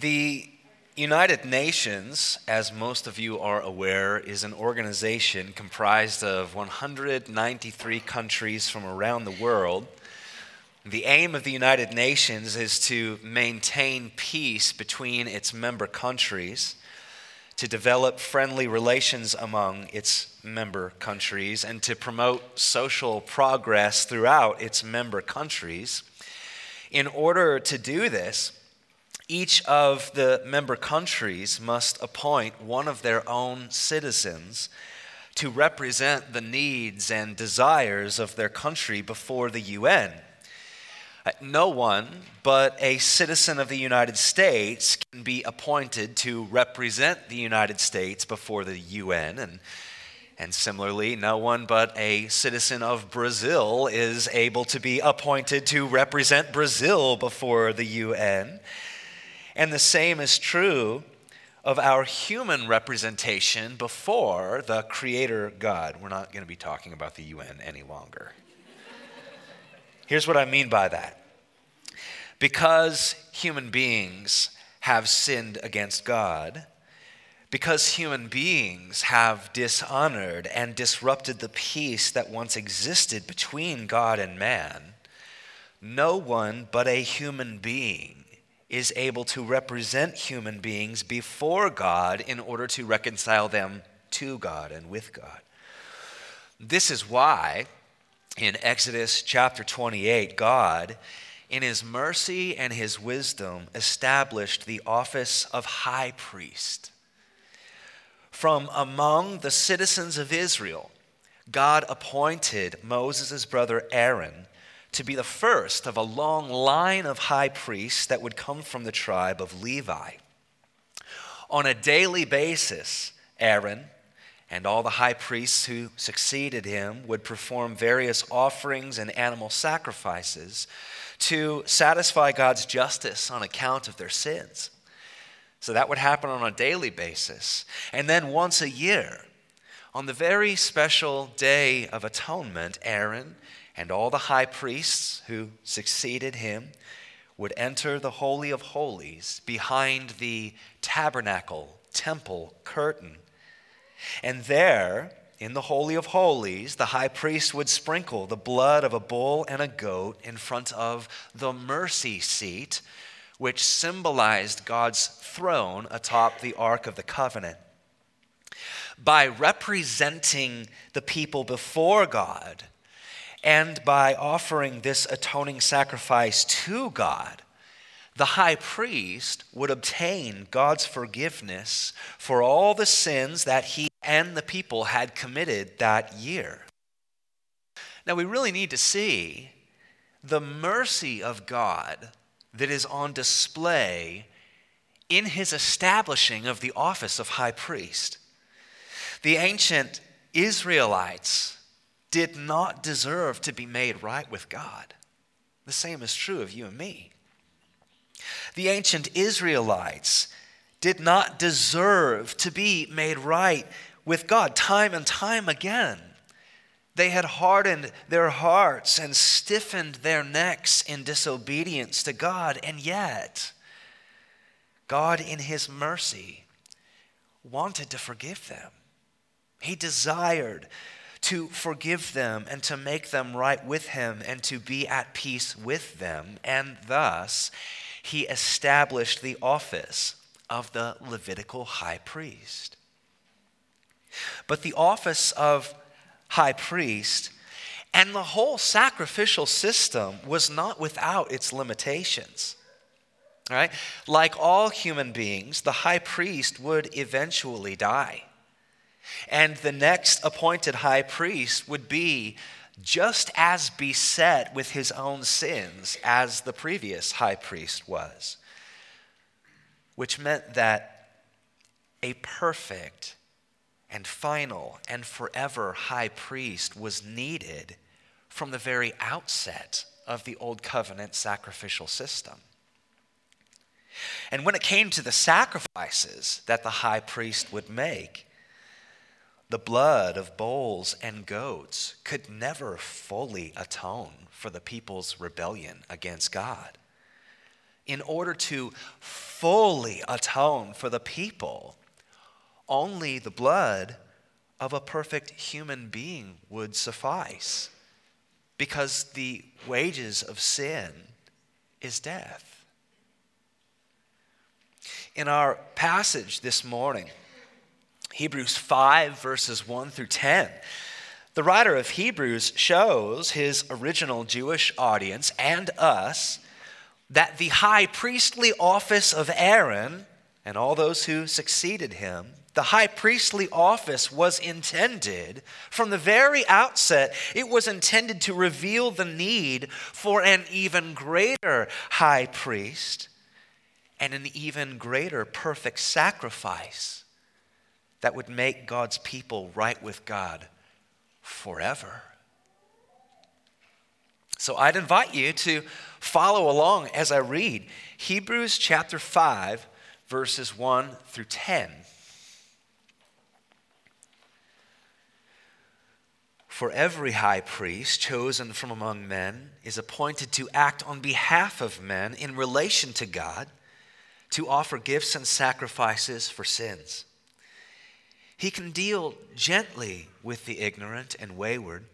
The United Nations, as most of you are aware, is an organization comprised of 193 countries from around the world. The aim of the United Nations is to maintain peace between its member countries, to develop friendly relations among its member countries, and to promote social progress throughout its member countries. In order to do this, each of the member countries must appoint one of their own citizens to represent the needs and desires of their country before the UN. Uh, no one but a citizen of the United States can be appointed to represent the United States before the UN. And, and similarly, no one but a citizen of Brazil is able to be appointed to represent Brazil before the UN. And the same is true of our human representation before the Creator God. We're not going to be talking about the UN any longer. Here's what I mean by that because human beings have sinned against God, because human beings have dishonored and disrupted the peace that once existed between God and man, no one but a human being is able to represent human beings before God in order to reconcile them to God and with God. This is why in Exodus chapter 28, God, in his mercy and his wisdom, established the office of high priest. From among the citizens of Israel, God appointed Moses' brother Aaron to be the first of a long line of high priests that would come from the tribe of Levi. On a daily basis, Aaron and all the high priests who succeeded him would perform various offerings and animal sacrifices to satisfy God's justice on account of their sins. So that would happen on a daily basis. And then once a year, on the very special day of atonement, Aaron and all the high priests who succeeded him would enter the Holy of Holies behind the tabernacle, temple curtain. And there, in the Holy of Holies, the high priest would sprinkle the blood of a bull and a goat in front of the mercy seat, which symbolized God's throne atop the Ark of the Covenant. By representing the people before God, and by offering this atoning sacrifice to God, the high priest would obtain God's forgiveness for all the sins that he and the people had committed that year. Now, we really need to see the mercy of God that is on display in his establishing of the office of high priest. The ancient Israelites did not deserve to be made right with God. The same is true of you and me. The ancient Israelites did not deserve to be made right with God time and time again. They had hardened their hearts and stiffened their necks in disobedience to God, and yet, God, in His mercy, wanted to forgive them. He desired to forgive them and to make them right with him and to be at peace with them. And thus, he established the office of the Levitical high priest. But the office of high priest and the whole sacrificial system was not without its limitations. Right? Like all human beings, the high priest would eventually die. And the next appointed high priest would be just as beset with his own sins as the previous high priest was, which meant that a perfect and final and forever high priest was needed from the very outset of the Old Covenant sacrificial system. And when it came to the sacrifices that the high priest would make, the blood of bulls and goats could never fully atone for the people's rebellion against God. In order to fully atone for the people. Only the blood of a perfect human being would suffice because the wages of sin is death. In our passage this morning, Hebrews 5, verses 1 through 10, the writer of Hebrews shows his original Jewish audience and us that the high priestly office of Aaron and all those who succeeded him, the high priestly office was intended from the very outset, it was intended to reveal the need for an even greater high priest and an even greater perfect sacrifice that would make God's people right with God forever. So I'd invite you to follow along as I read Hebrews chapter 5, verses 1 through 10. For every high priest chosen from among men is appointed to act on behalf of men in relation to God, to offer gifts and sacrifices for sins. He can deal gently with the ignorant and wayward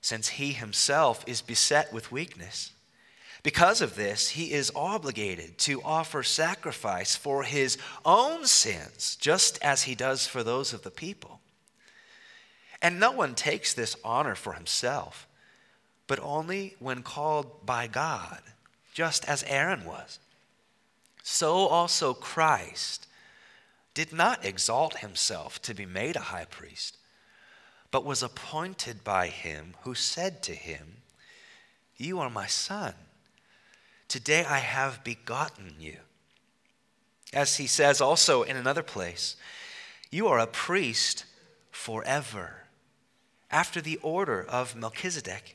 since he himself is beset with weakness. Because of this, he is obligated to offer sacrifice for his own sins, just as he does for those of the people. And no one takes this honor for himself, but only when called by God, just as Aaron was. So also Christ did not exalt himself to be made a high priest but was appointed by him who said to him, You are my son. Today I have begotten you. As he says also in another place, You are a priest forever, after the order of Melchizedek.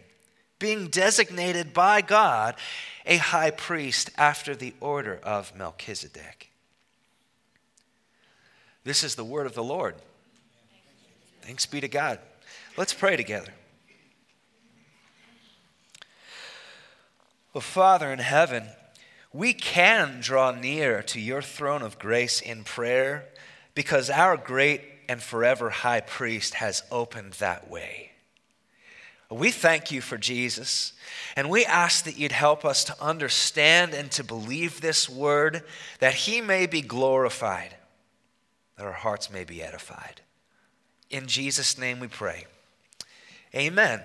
being designated by God a high priest after the order of Melchizedek. This is the word of the Lord. Thanks be to God. Let's pray together. Well, Father in heaven, we can draw near to your throne of grace in prayer because our great and forever high priest has opened that way. We thank you for Jesus, and we ask that you'd help us to understand and to believe this word, that he may be glorified, that our hearts may be edified. In Jesus' name we pray. Amen.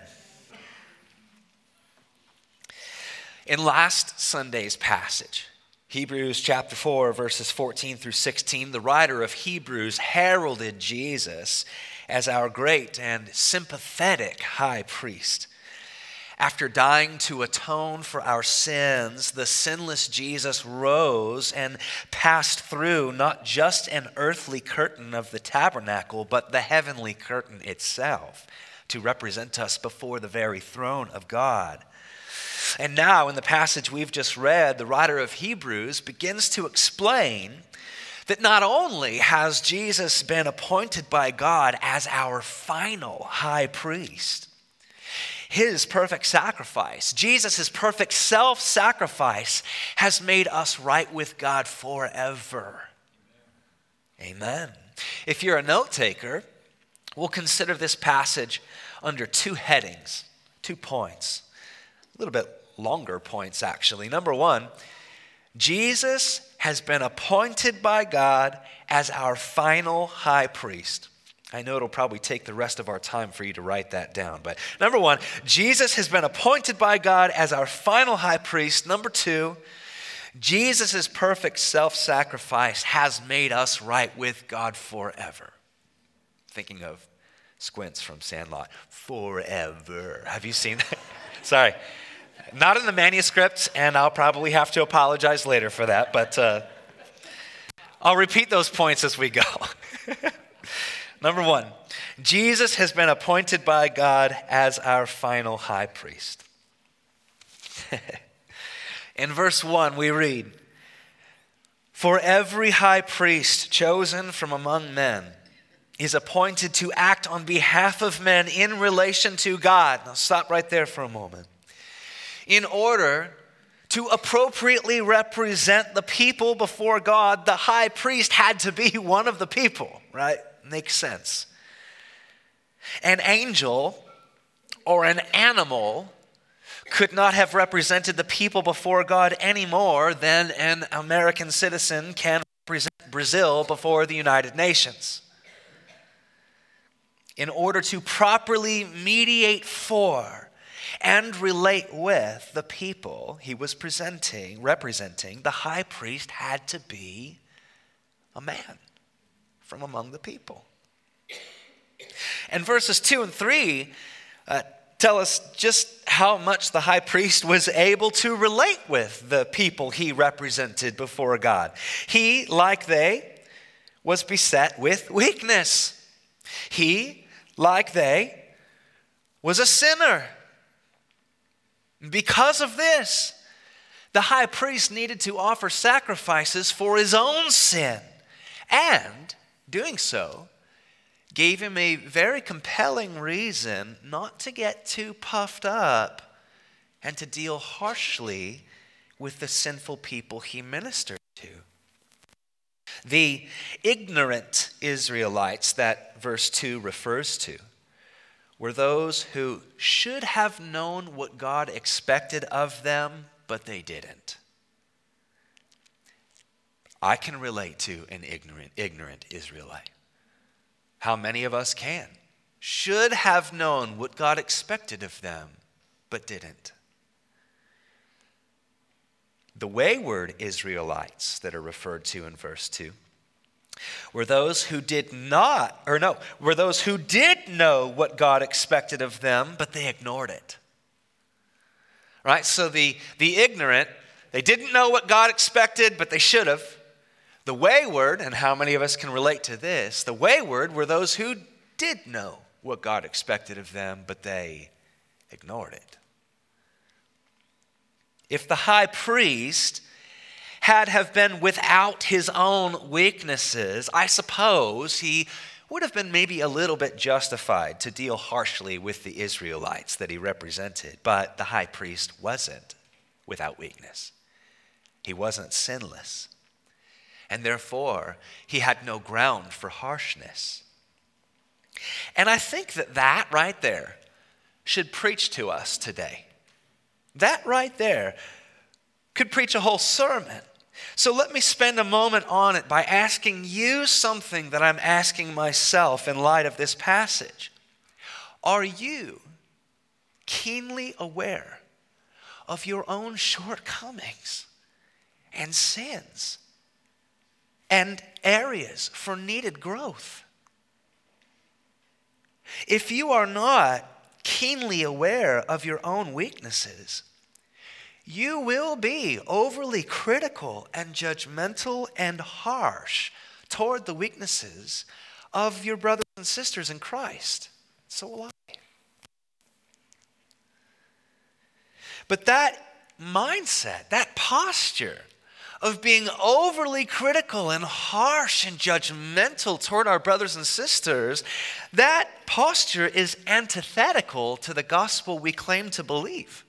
In last Sunday's passage, Hebrews chapter 4, verses 14 through 16, the writer of Hebrews heralded Jesus as our great and sympathetic high priest. After dying to atone for our sins, the sinless Jesus rose and passed through not just an earthly curtain of the tabernacle, but the heavenly curtain itself to represent us before the very throne of God. And now, in the passage we've just read, the writer of Hebrews begins to explain that not only has Jesus been appointed by God as our final high priest, his perfect sacrifice, Jesus' perfect self sacrifice, has made us right with God forever. Amen. If you're a note taker, we'll consider this passage under two headings, two points, a little bit longer points, actually. Number one, Jesus has been appointed by God as our final high priest. I know it'll probably take the rest of our time for you to write that down. But number one, Jesus has been appointed by God as our final high priest. Number two, Jesus' perfect self sacrifice has made us right with God forever. Thinking of Squints from Sandlot. Forever. Have you seen that? Sorry. Not in the manuscript, and I'll probably have to apologize later for that, but uh, I'll repeat those points as we go. Number one, Jesus has been appointed by God as our final high priest. In verse 1, we read, For every high priest chosen from among men is appointed to act on behalf of men in relation to God. Now, stop right there for a moment. In order to appropriately represent the people before God, the high priest had to be one of the people, right? Makes sense. An angel or an animal could not have represented the people before God any more than an American citizen can represent Brazil before the United Nations. In order to properly mediate for and relate with the people he was presenting, representing, the high priest had to be a man from among the people. And verses 2 and 3 uh, tell us just how much the high priest was able to relate with the people he represented before God. He, like they, was beset with weakness. He, like they, was a sinner. Because of this, the high priest needed to offer sacrifices for his own sin. And doing so, gave him a very compelling reason not to get too puffed up and to deal harshly with the sinful people he ministered to. The ignorant Israelites that verse 2 refers to were those who should have known what God expected of them, but they didn't. I can relate to an ignorant, ignorant Israelite. How many of us can? Should have known what God expected of them, but didn't. The wayward Israelites that are referred to in verse 2 were those who did not, or no, were those who did know what God expected of them, but they ignored it. Right? So the, the ignorant, they didn't know what God expected, but they should have. The wayward, and how many of us can relate to this? The wayward were those who did know what God expected of them, but they ignored it. If the high priest had have been without his own weaknesses, I suppose he would have been maybe a little bit justified to deal harshly with the Israelites that he represented. But the high priest wasn't without weakness, he wasn't sinless and therefore he had no ground for harshness. And I think that that right there should preach to us today. That right there could preach a whole sermon. So let me spend a moment on it by asking you something that I'm asking myself in light of this passage. Are you keenly aware of your own shortcomings and sins? and areas for needed growth. If you are not keenly aware of your own weaknesses, you will be overly critical and judgmental and harsh toward the weaknesses of your brothers and sisters in Christ. So will I. But that mindset, that posture, of being overly critical and harsh and judgmental toward our brothers and sisters, that posture is antithetical to the gospel we claim to believe.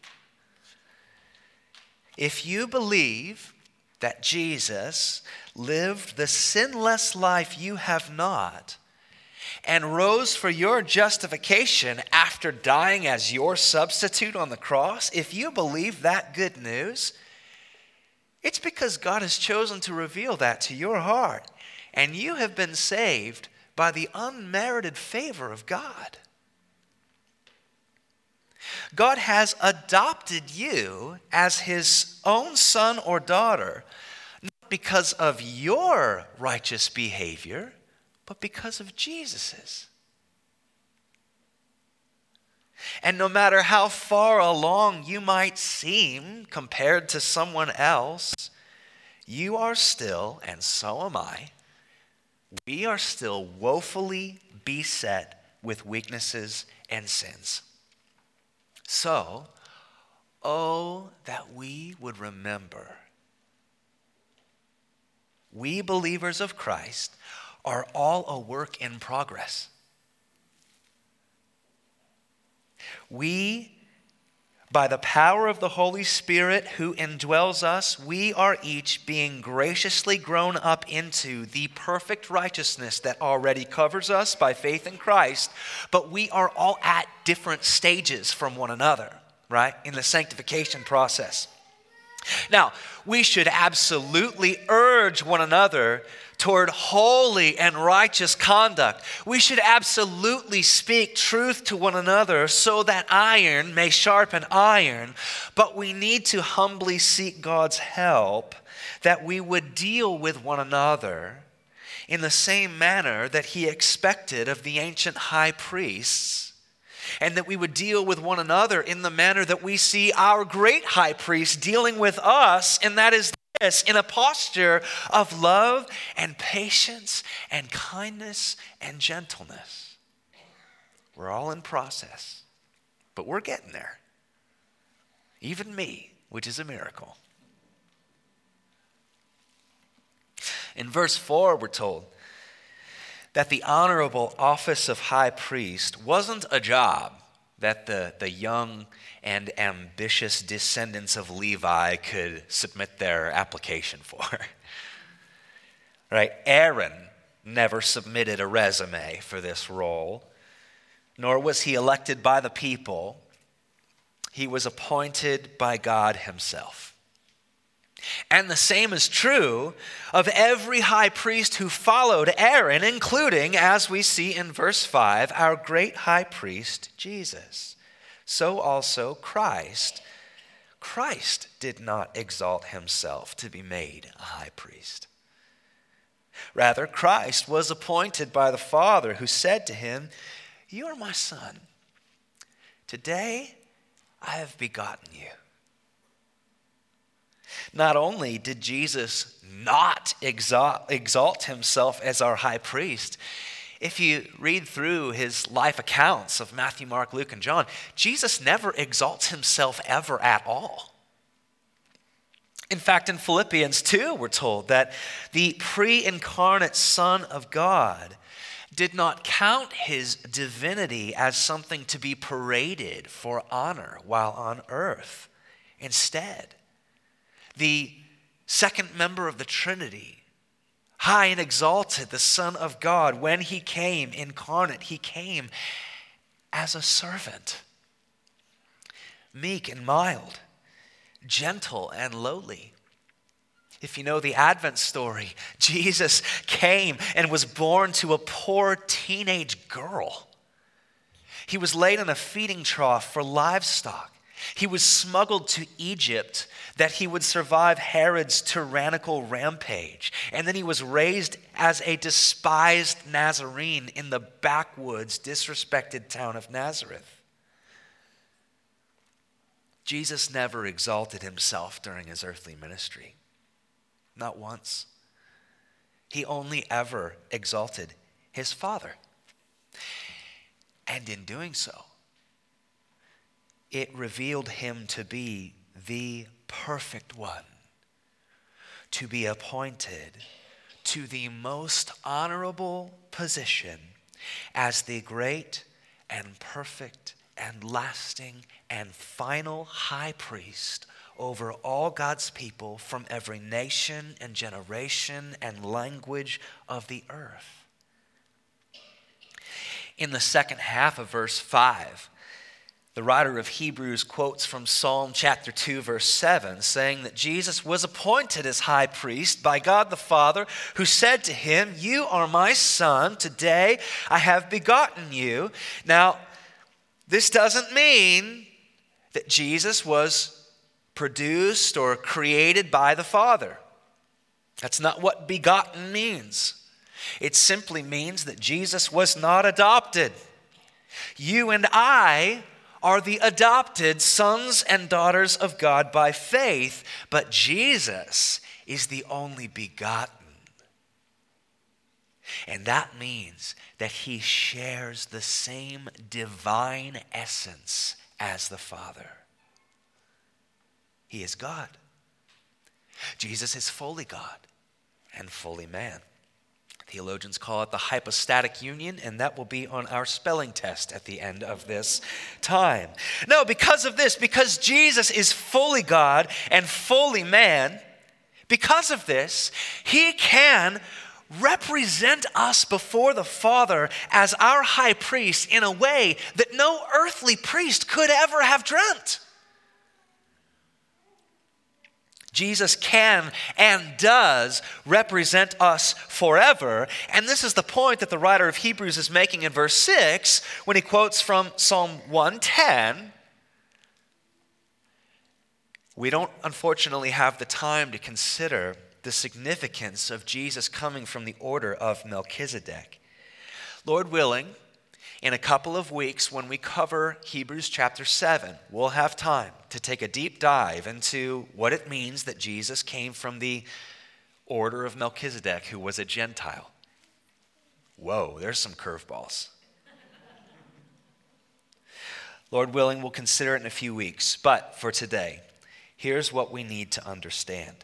If you believe that Jesus lived the sinless life you have not, and rose for your justification after dying as your substitute on the cross, if you believe that good news, it's because God has chosen to reveal that to your heart. And you have been saved by the unmerited favor of God. God has adopted you as his own son or daughter, not because of your righteous behavior, but because of Jesus's. And no matter how far along you might seem compared to someone else, you are still, and so am I, we are still woefully beset with weaknesses and sins. So, oh, that we would remember. We believers of Christ are all a work in progress. We by the power of the Holy Spirit who indwells us, we are each being graciously grown up into the perfect righteousness that already covers us by faith in Christ, but we are all at different stages from one another, right, in the sanctification process. Now, we should absolutely urge one another toward holy and righteous conduct. We should absolutely speak truth to one another so that iron may sharpen iron, but we need to humbly seek God's help that we would deal with one another in the same manner that He expected of the ancient high priests and that we would deal with one another in the manner that we see our great high priest dealing with us, and that is this in a posture of love and patience and kindness and gentleness. We're all in process, but we're getting there. Even me, which is a miracle. In verse 4, we're told, that the honorable office of high priest wasn't a job that the, the young and ambitious descendants of Levi could submit their application for. right? Aaron never submitted a resume for this role, nor was he elected by the people. He was appointed by God Himself. And the same is true of every high priest who followed Aaron, including, as we see in verse 5, our great high priest, Jesus. So also Christ. Christ did not exalt himself to be made a high priest. Rather, Christ was appointed by the Father, who said to him, You are my son. Today I have begotten you. Not only did Jesus not exalt, exalt himself as our high priest, if you read through his life accounts of Matthew, Mark, Luke, and John, Jesus never exalts himself ever at all. In fact, in Philippians 2, we're told that the pre incarnate Son of God did not count his divinity as something to be paraded for honor while on earth. Instead, the second member of the Trinity, high and exalted, the Son of God, when he came incarnate, he came as a servant, meek and mild, gentle and lowly. If you know the Advent story, Jesus came and was born to a poor teenage girl. He was laid in a feeding trough for livestock. He was smuggled to Egypt that he would survive Herod's tyrannical rampage. And then he was raised as a despised Nazarene in the backwoods, disrespected town of Nazareth. Jesus never exalted himself during his earthly ministry, not once. He only ever exalted his Father. And in doing so, it revealed him to be the perfect one, to be appointed to the most honorable position as the great and perfect and lasting and final high priest over all God's people from every nation and generation and language of the earth. In the second half of verse 5, the writer of Hebrews quotes from Psalm chapter 2, verse 7, saying that Jesus was appointed as high priest by God the Father, who said to him, You are my son, today I have begotten you. Now, this doesn't mean that Jesus was produced or created by the Father. That's not what begotten means. It simply means that Jesus was not adopted. You and I are the adopted sons and daughters of God by faith, but Jesus is the only begotten. And that means that he shares the same divine essence as the Father. He is God. Jesus is fully God and fully man. Theologians call it the hypostatic union, and that will be on our spelling test at the end of this time. No, because of this, because Jesus is fully God and fully man, because of this, he can represent us before the Father as our high priest in a way that no earthly priest could ever have dreamt. Jesus can and does represent us forever. And this is the point that the writer of Hebrews is making in verse 6 when he quotes from Psalm 110. We don't unfortunately have the time to consider the significance of Jesus coming from the order of Melchizedek. Lord willing, in a couple of weeks, when we cover Hebrews chapter 7, we'll have time to take a deep dive into what it means that Jesus came from the order of Melchizedek, who was a Gentile. Whoa, there's some curveballs. Lord willing, we'll consider it in a few weeks. But for today, here's what we need to understand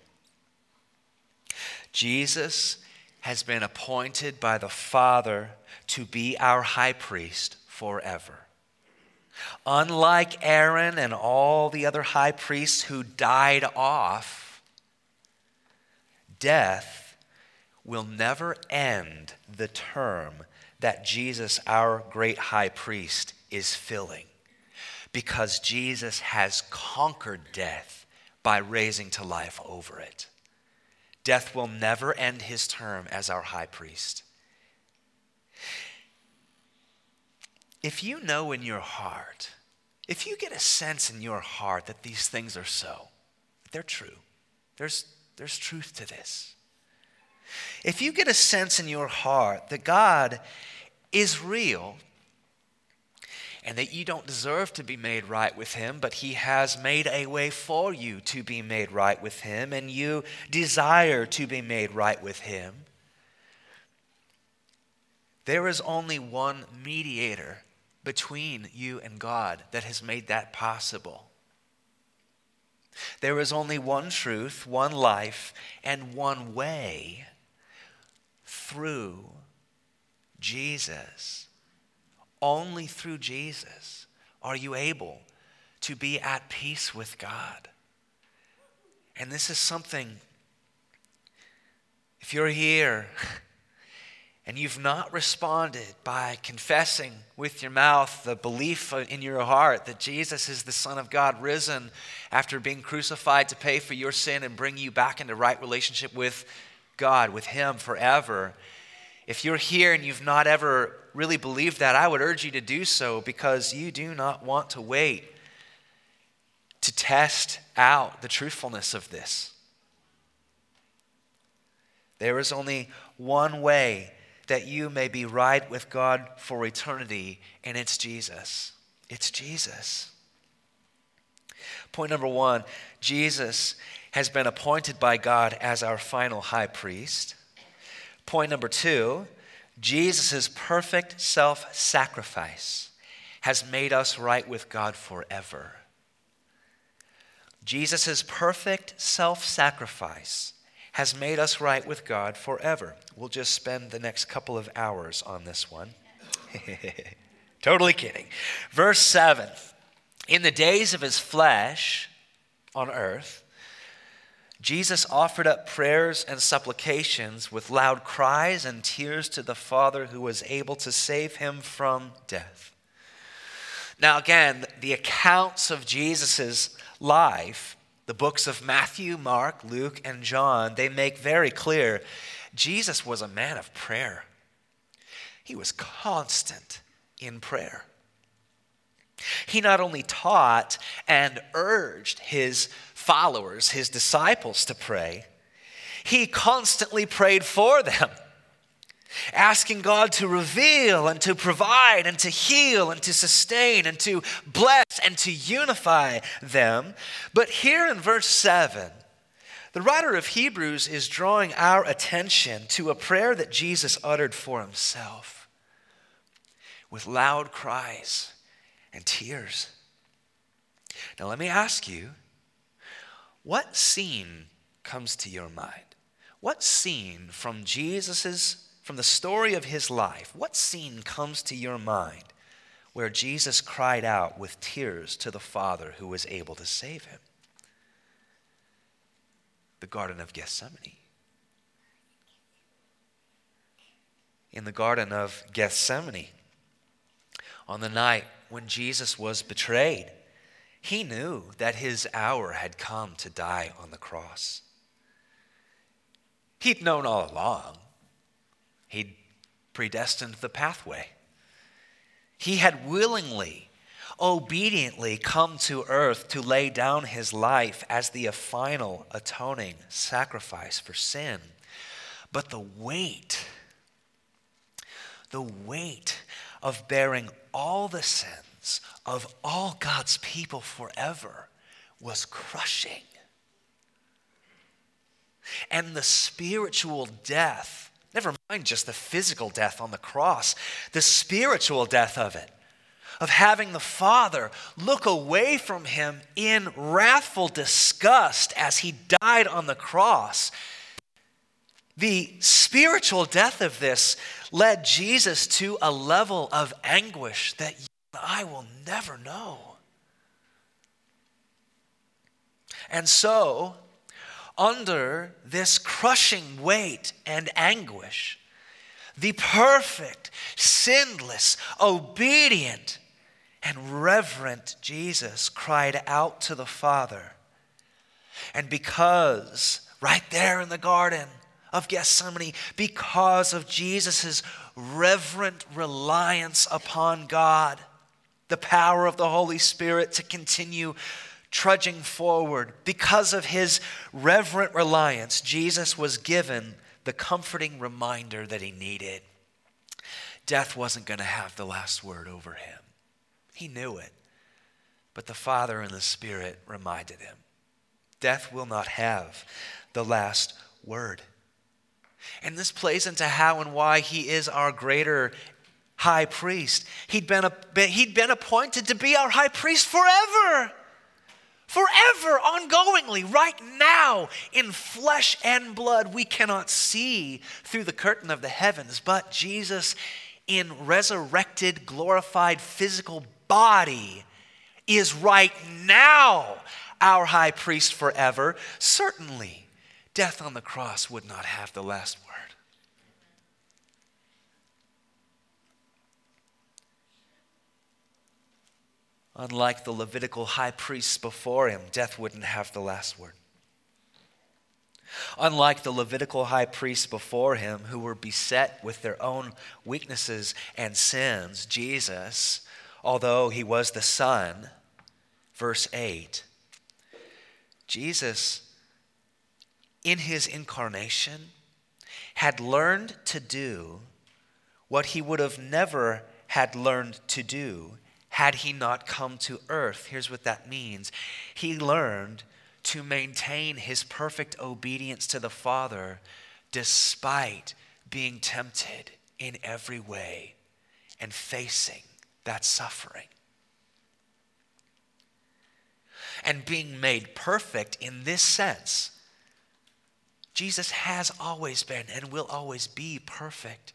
Jesus has been appointed by the Father to be our high priest forever. Unlike Aaron and all the other high priests who died off, death will never end the term that Jesus, our great high priest, is filling. Because Jesus has conquered death by raising to life over it. Death will never end his term as our high priest. If you know in your heart, if you get a sense in your heart that these things are so, they're true, there's, there's truth to this. If you get a sense in your heart that God is real, and that you don't deserve to be made right with Him, but He has made a way for you to be made right with Him, and you desire to be made right with Him. There is only one mediator between you and God that has made that possible. There is only one truth, one life, and one way through Jesus. Only through Jesus are you able to be at peace with God. And this is something, if you're here and you've not responded by confessing with your mouth the belief in your heart that Jesus is the Son of God risen after being crucified to pay for your sin and bring you back into right relationship with God, with Him forever. If you're here and you've not ever really believe that, I would urge you to do so because you do not want to wait to test out the truthfulness of this. There is only one way that you may be right with God for eternity, and it's Jesus. It's Jesus. Point number one Jesus has been appointed by God as our final high priest. Point number two Jesus' perfect self sacrifice has made us right with God forever. Jesus' perfect self sacrifice has made us right with God forever. We'll just spend the next couple of hours on this one. totally kidding. Verse 7 In the days of his flesh on earth, Jesus offered up prayers and supplications with loud cries and tears to the Father who was able to save him from death. Now, again, the accounts of Jesus' life, the books of Matthew, Mark, Luke, and John, they make very clear Jesus was a man of prayer. He was constant in prayer. He not only taught and urged his followers, his disciples, to pray, he constantly prayed for them, asking God to reveal and to provide and to heal and to sustain and to bless and to unify them. But here in verse 7, The writer of Hebrews is drawing our attention to a prayer that Jesus uttered for himself with loud cries and tears. Now, let me ask you what scene comes to your mind? What scene from Jesus's from the story of his life, what scene comes to your mind where Jesus cried out with tears to the Father who was able to save him? The Garden of Gethsemane. In the Garden of Gethsemane, on the night when Jesus was betrayed, he knew that his hour had come to die on the cross. He'd known all along. He'd predestined the pathway. He had willingly, obediently come to earth to lay down his life as the final atoning sacrifice for sin. But the weight, the weight of bearing all the sins of all God's people forever was crushing. And the spiritual death, never mind just the physical death on the cross, the spiritual death of it, of having the Father look away from him in wrathful disgust as he died on the cross. The spiritual death of this led Jesus to a level of anguish that I will never know. And so, under this crushing weight and anguish, the perfect, sinless, obedient, and reverent Jesus cried out to the Father. And because, right there in the garden of Gethsemane, because of Jesus' reverent reliance upon God, the power of the Holy Spirit to continue trudging forward. Because of his reverent reliance, Jesus was given the comforting reminder that he needed. Death wasn't going to have the last word over him. He knew it. But the Father and the Spirit reminded him death will not have the last word. And this plays into how and why he is our greater high priest. He'd been, he'd been appointed to be our high priest forever forever, ongoingly, right now, in flesh and blood. We cannot see through the curtain of the heavens, but Jesus, in resurrected, glorified physical body, is right now our high priest forever. Certainly, death on the cross would not have the last word. Unlike the Levitical high priests before him, death wouldn't have the last word. Unlike the Levitical high priests before him, who were beset with their own weaknesses and sins, Jesus, although he was the Son, verse 8, Jesus, in his incarnation, had learned to do what he would have never had learned to do had he not come to earth. Here's what that means He learned to maintain his perfect obedience to the Father despite being tempted in every way and facing that suffering. And being made perfect in this sense, Jesus has always been and will always be perfect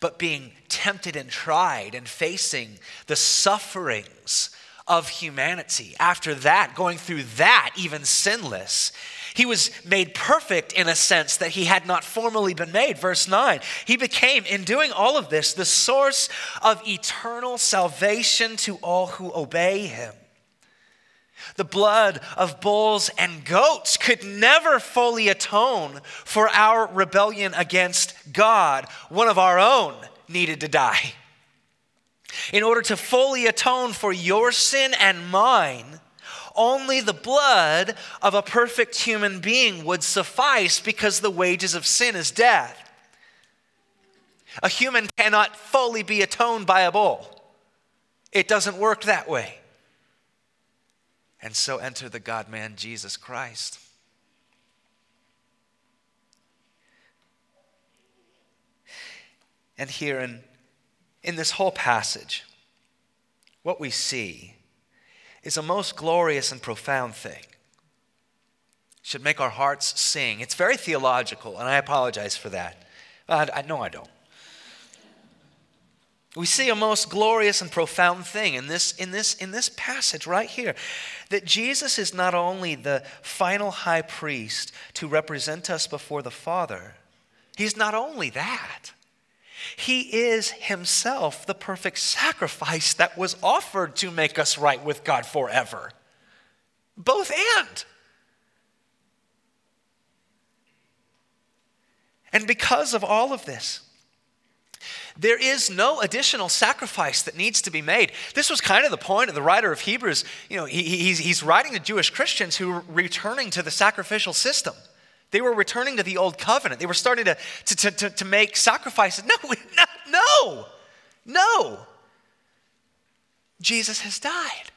but being tempted and tried and facing the sufferings of humanity. After that, going through that, even sinless, he was made perfect in a sense that he had not formerly been made. Verse 9, he became, in doing all of this, the source of eternal salvation to all who obey him. The blood of bulls and goats could never fully atone for our rebellion against God. One of our own needed to die. In order to fully atone for your sin and mine, only the blood of a perfect human being would suffice because the wages of sin is death. A human cannot fully be atoned by a bull, it doesn't work that way and so enter the God man, Jesus Christ. And here in, in this whole passage, what we see is a most glorious and profound thing. Should make our hearts sing. It's very theological, and I apologize for that. I, no, I don't. We see a most glorious and profound thing in this, in, this, in this passage right here that Jesus is not only the final high priest to represent us before the Father, he's not only that, he is himself the perfect sacrifice that was offered to make us right with God forever. Both and. And because of all of this, there is no additional sacrifice that needs to be made. This was kind of the point of the writer of Hebrews. You know, he, he's, he's writing to Jewish Christians who were returning to the sacrificial system. They were returning to the old covenant. They were starting to, to, to, to make sacrifices. No, no, no, no. Jesus has died.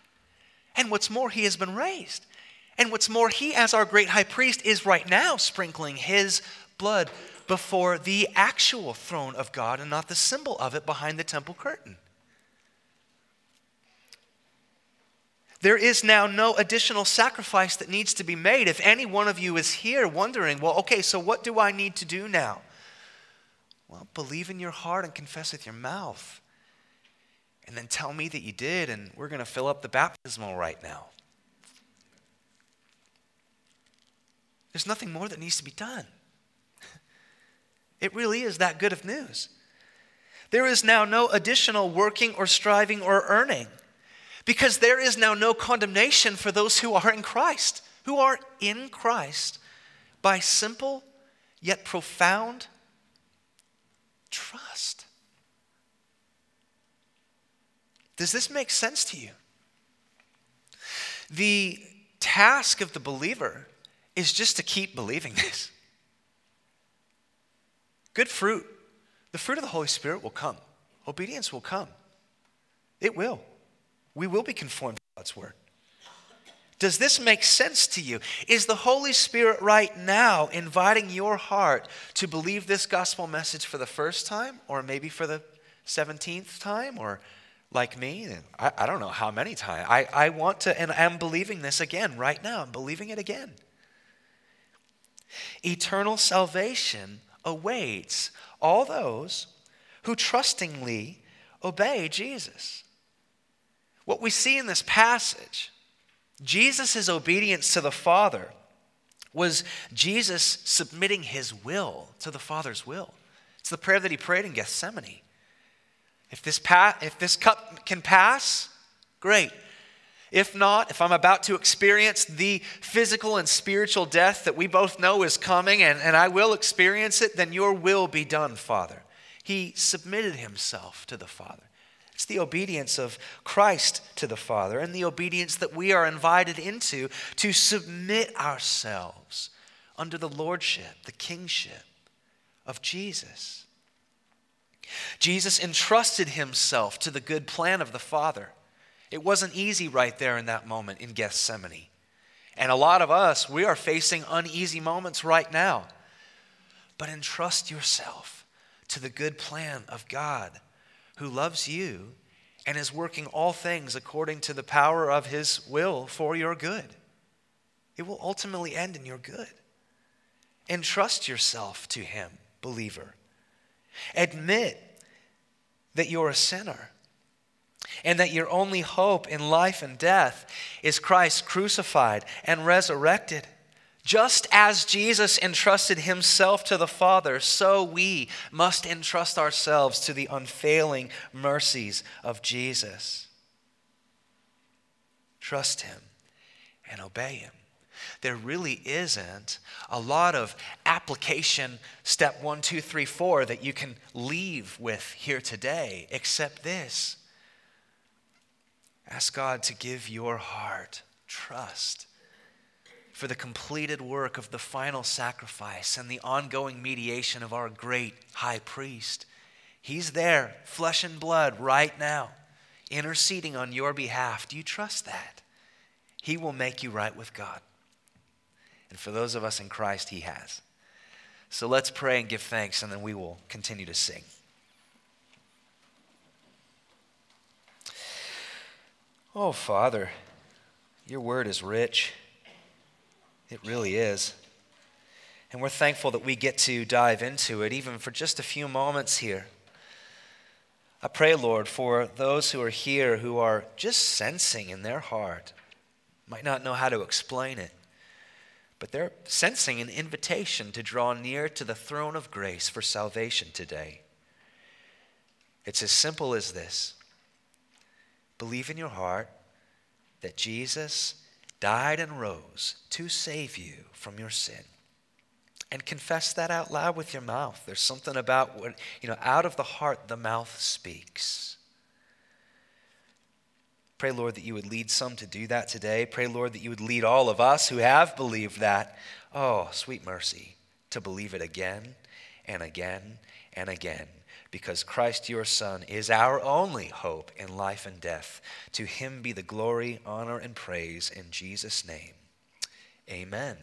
And what's more, he has been raised. And what's more, he, as our great high priest, is right now sprinkling his blood before the actual throne of God and not the symbol of it behind the temple curtain. There is now no additional sacrifice that needs to be made. If any one of you is here wondering, well, okay, so what do I need to do now? Well, believe in your heart and confess with your mouth. And then tell me that you did, and we're going to fill up the baptismal right now. There's nothing more that needs to be done. It really is that good of news. There is now no additional working or striving or earning because there is now no condemnation for those who are in Christ, who are in Christ by simple yet profound trust. Does this make sense to you? The task of the believer is just to keep believing this. Good fruit. The fruit of the Holy Spirit will come. Obedience will come. It will. We will be conformed to God's word. Does this make sense to you? Is the Holy Spirit right now inviting your heart to believe this gospel message for the first time, or maybe for the 17th time, or like me? I, I don't know how many times. I, I want to, and I'm believing this again right now. I'm believing it again. Eternal salvation awaits all those who trustingly obey Jesus. What we see in this passage, Jesus' obedience to the Father was Jesus submitting his will to the Father's will. It's the prayer that he prayed in Gethsemane. If this, pa- if this cup can pass, great. If not, if I'm about to experience the physical and spiritual death that we both know is coming and, and I will experience it, then your will be done, Father. He submitted himself to the Father. It's the obedience of Christ to the Father and the obedience that we are invited into to submit ourselves under the lordship, the kingship of Jesus. Jesus entrusted himself to the good plan of the Father. It wasn't easy right there in that moment in Gethsemane. And a lot of us, we are facing uneasy moments right now. But entrust yourself to the good plan of God who loves you and is working all things according to the power of his will for your good. It will ultimately end in your good. Entrust yourself to him, believer. Admit that you're a sinner and that your only hope in life and death is Christ crucified and resurrected. Just as Jesus entrusted himself to the Father, so we must entrust ourselves to the unfailing mercies of Jesus. Trust him and obey him. There really isn't a lot of application, step one, two, three, four, that you can leave with here today, except this Ask God to give your heart trust for the completed work of the final sacrifice and the ongoing mediation of our great high priest. He's there, flesh and blood, right now, interceding on your behalf. Do you trust that? He will make you right with God. And for those of us in Christ, He has. So let's pray and give thanks, and then we will continue to sing. Oh, Father, your word is rich. It really is. And we're thankful that we get to dive into it, even for just a few moments here. I pray, Lord, for those who are here who are just sensing in their heart, might not know how to explain it, but they're sensing an invitation to draw near to the throne of grace for salvation today. It's as simple as this believe in your heart that Jesus died and rose to save you from your sin. And confess that out loud with your mouth. There's something about what, you know, out of the heart the mouth speaks. Pray, Lord, that you would lead some to do that today. Pray, Lord, that you would lead all of us who have believed that, oh, sweet mercy, to believe it again and again and again because Christ your Son is our only hope in life and death. To him be the glory, honor, and praise in Jesus' name. Amen.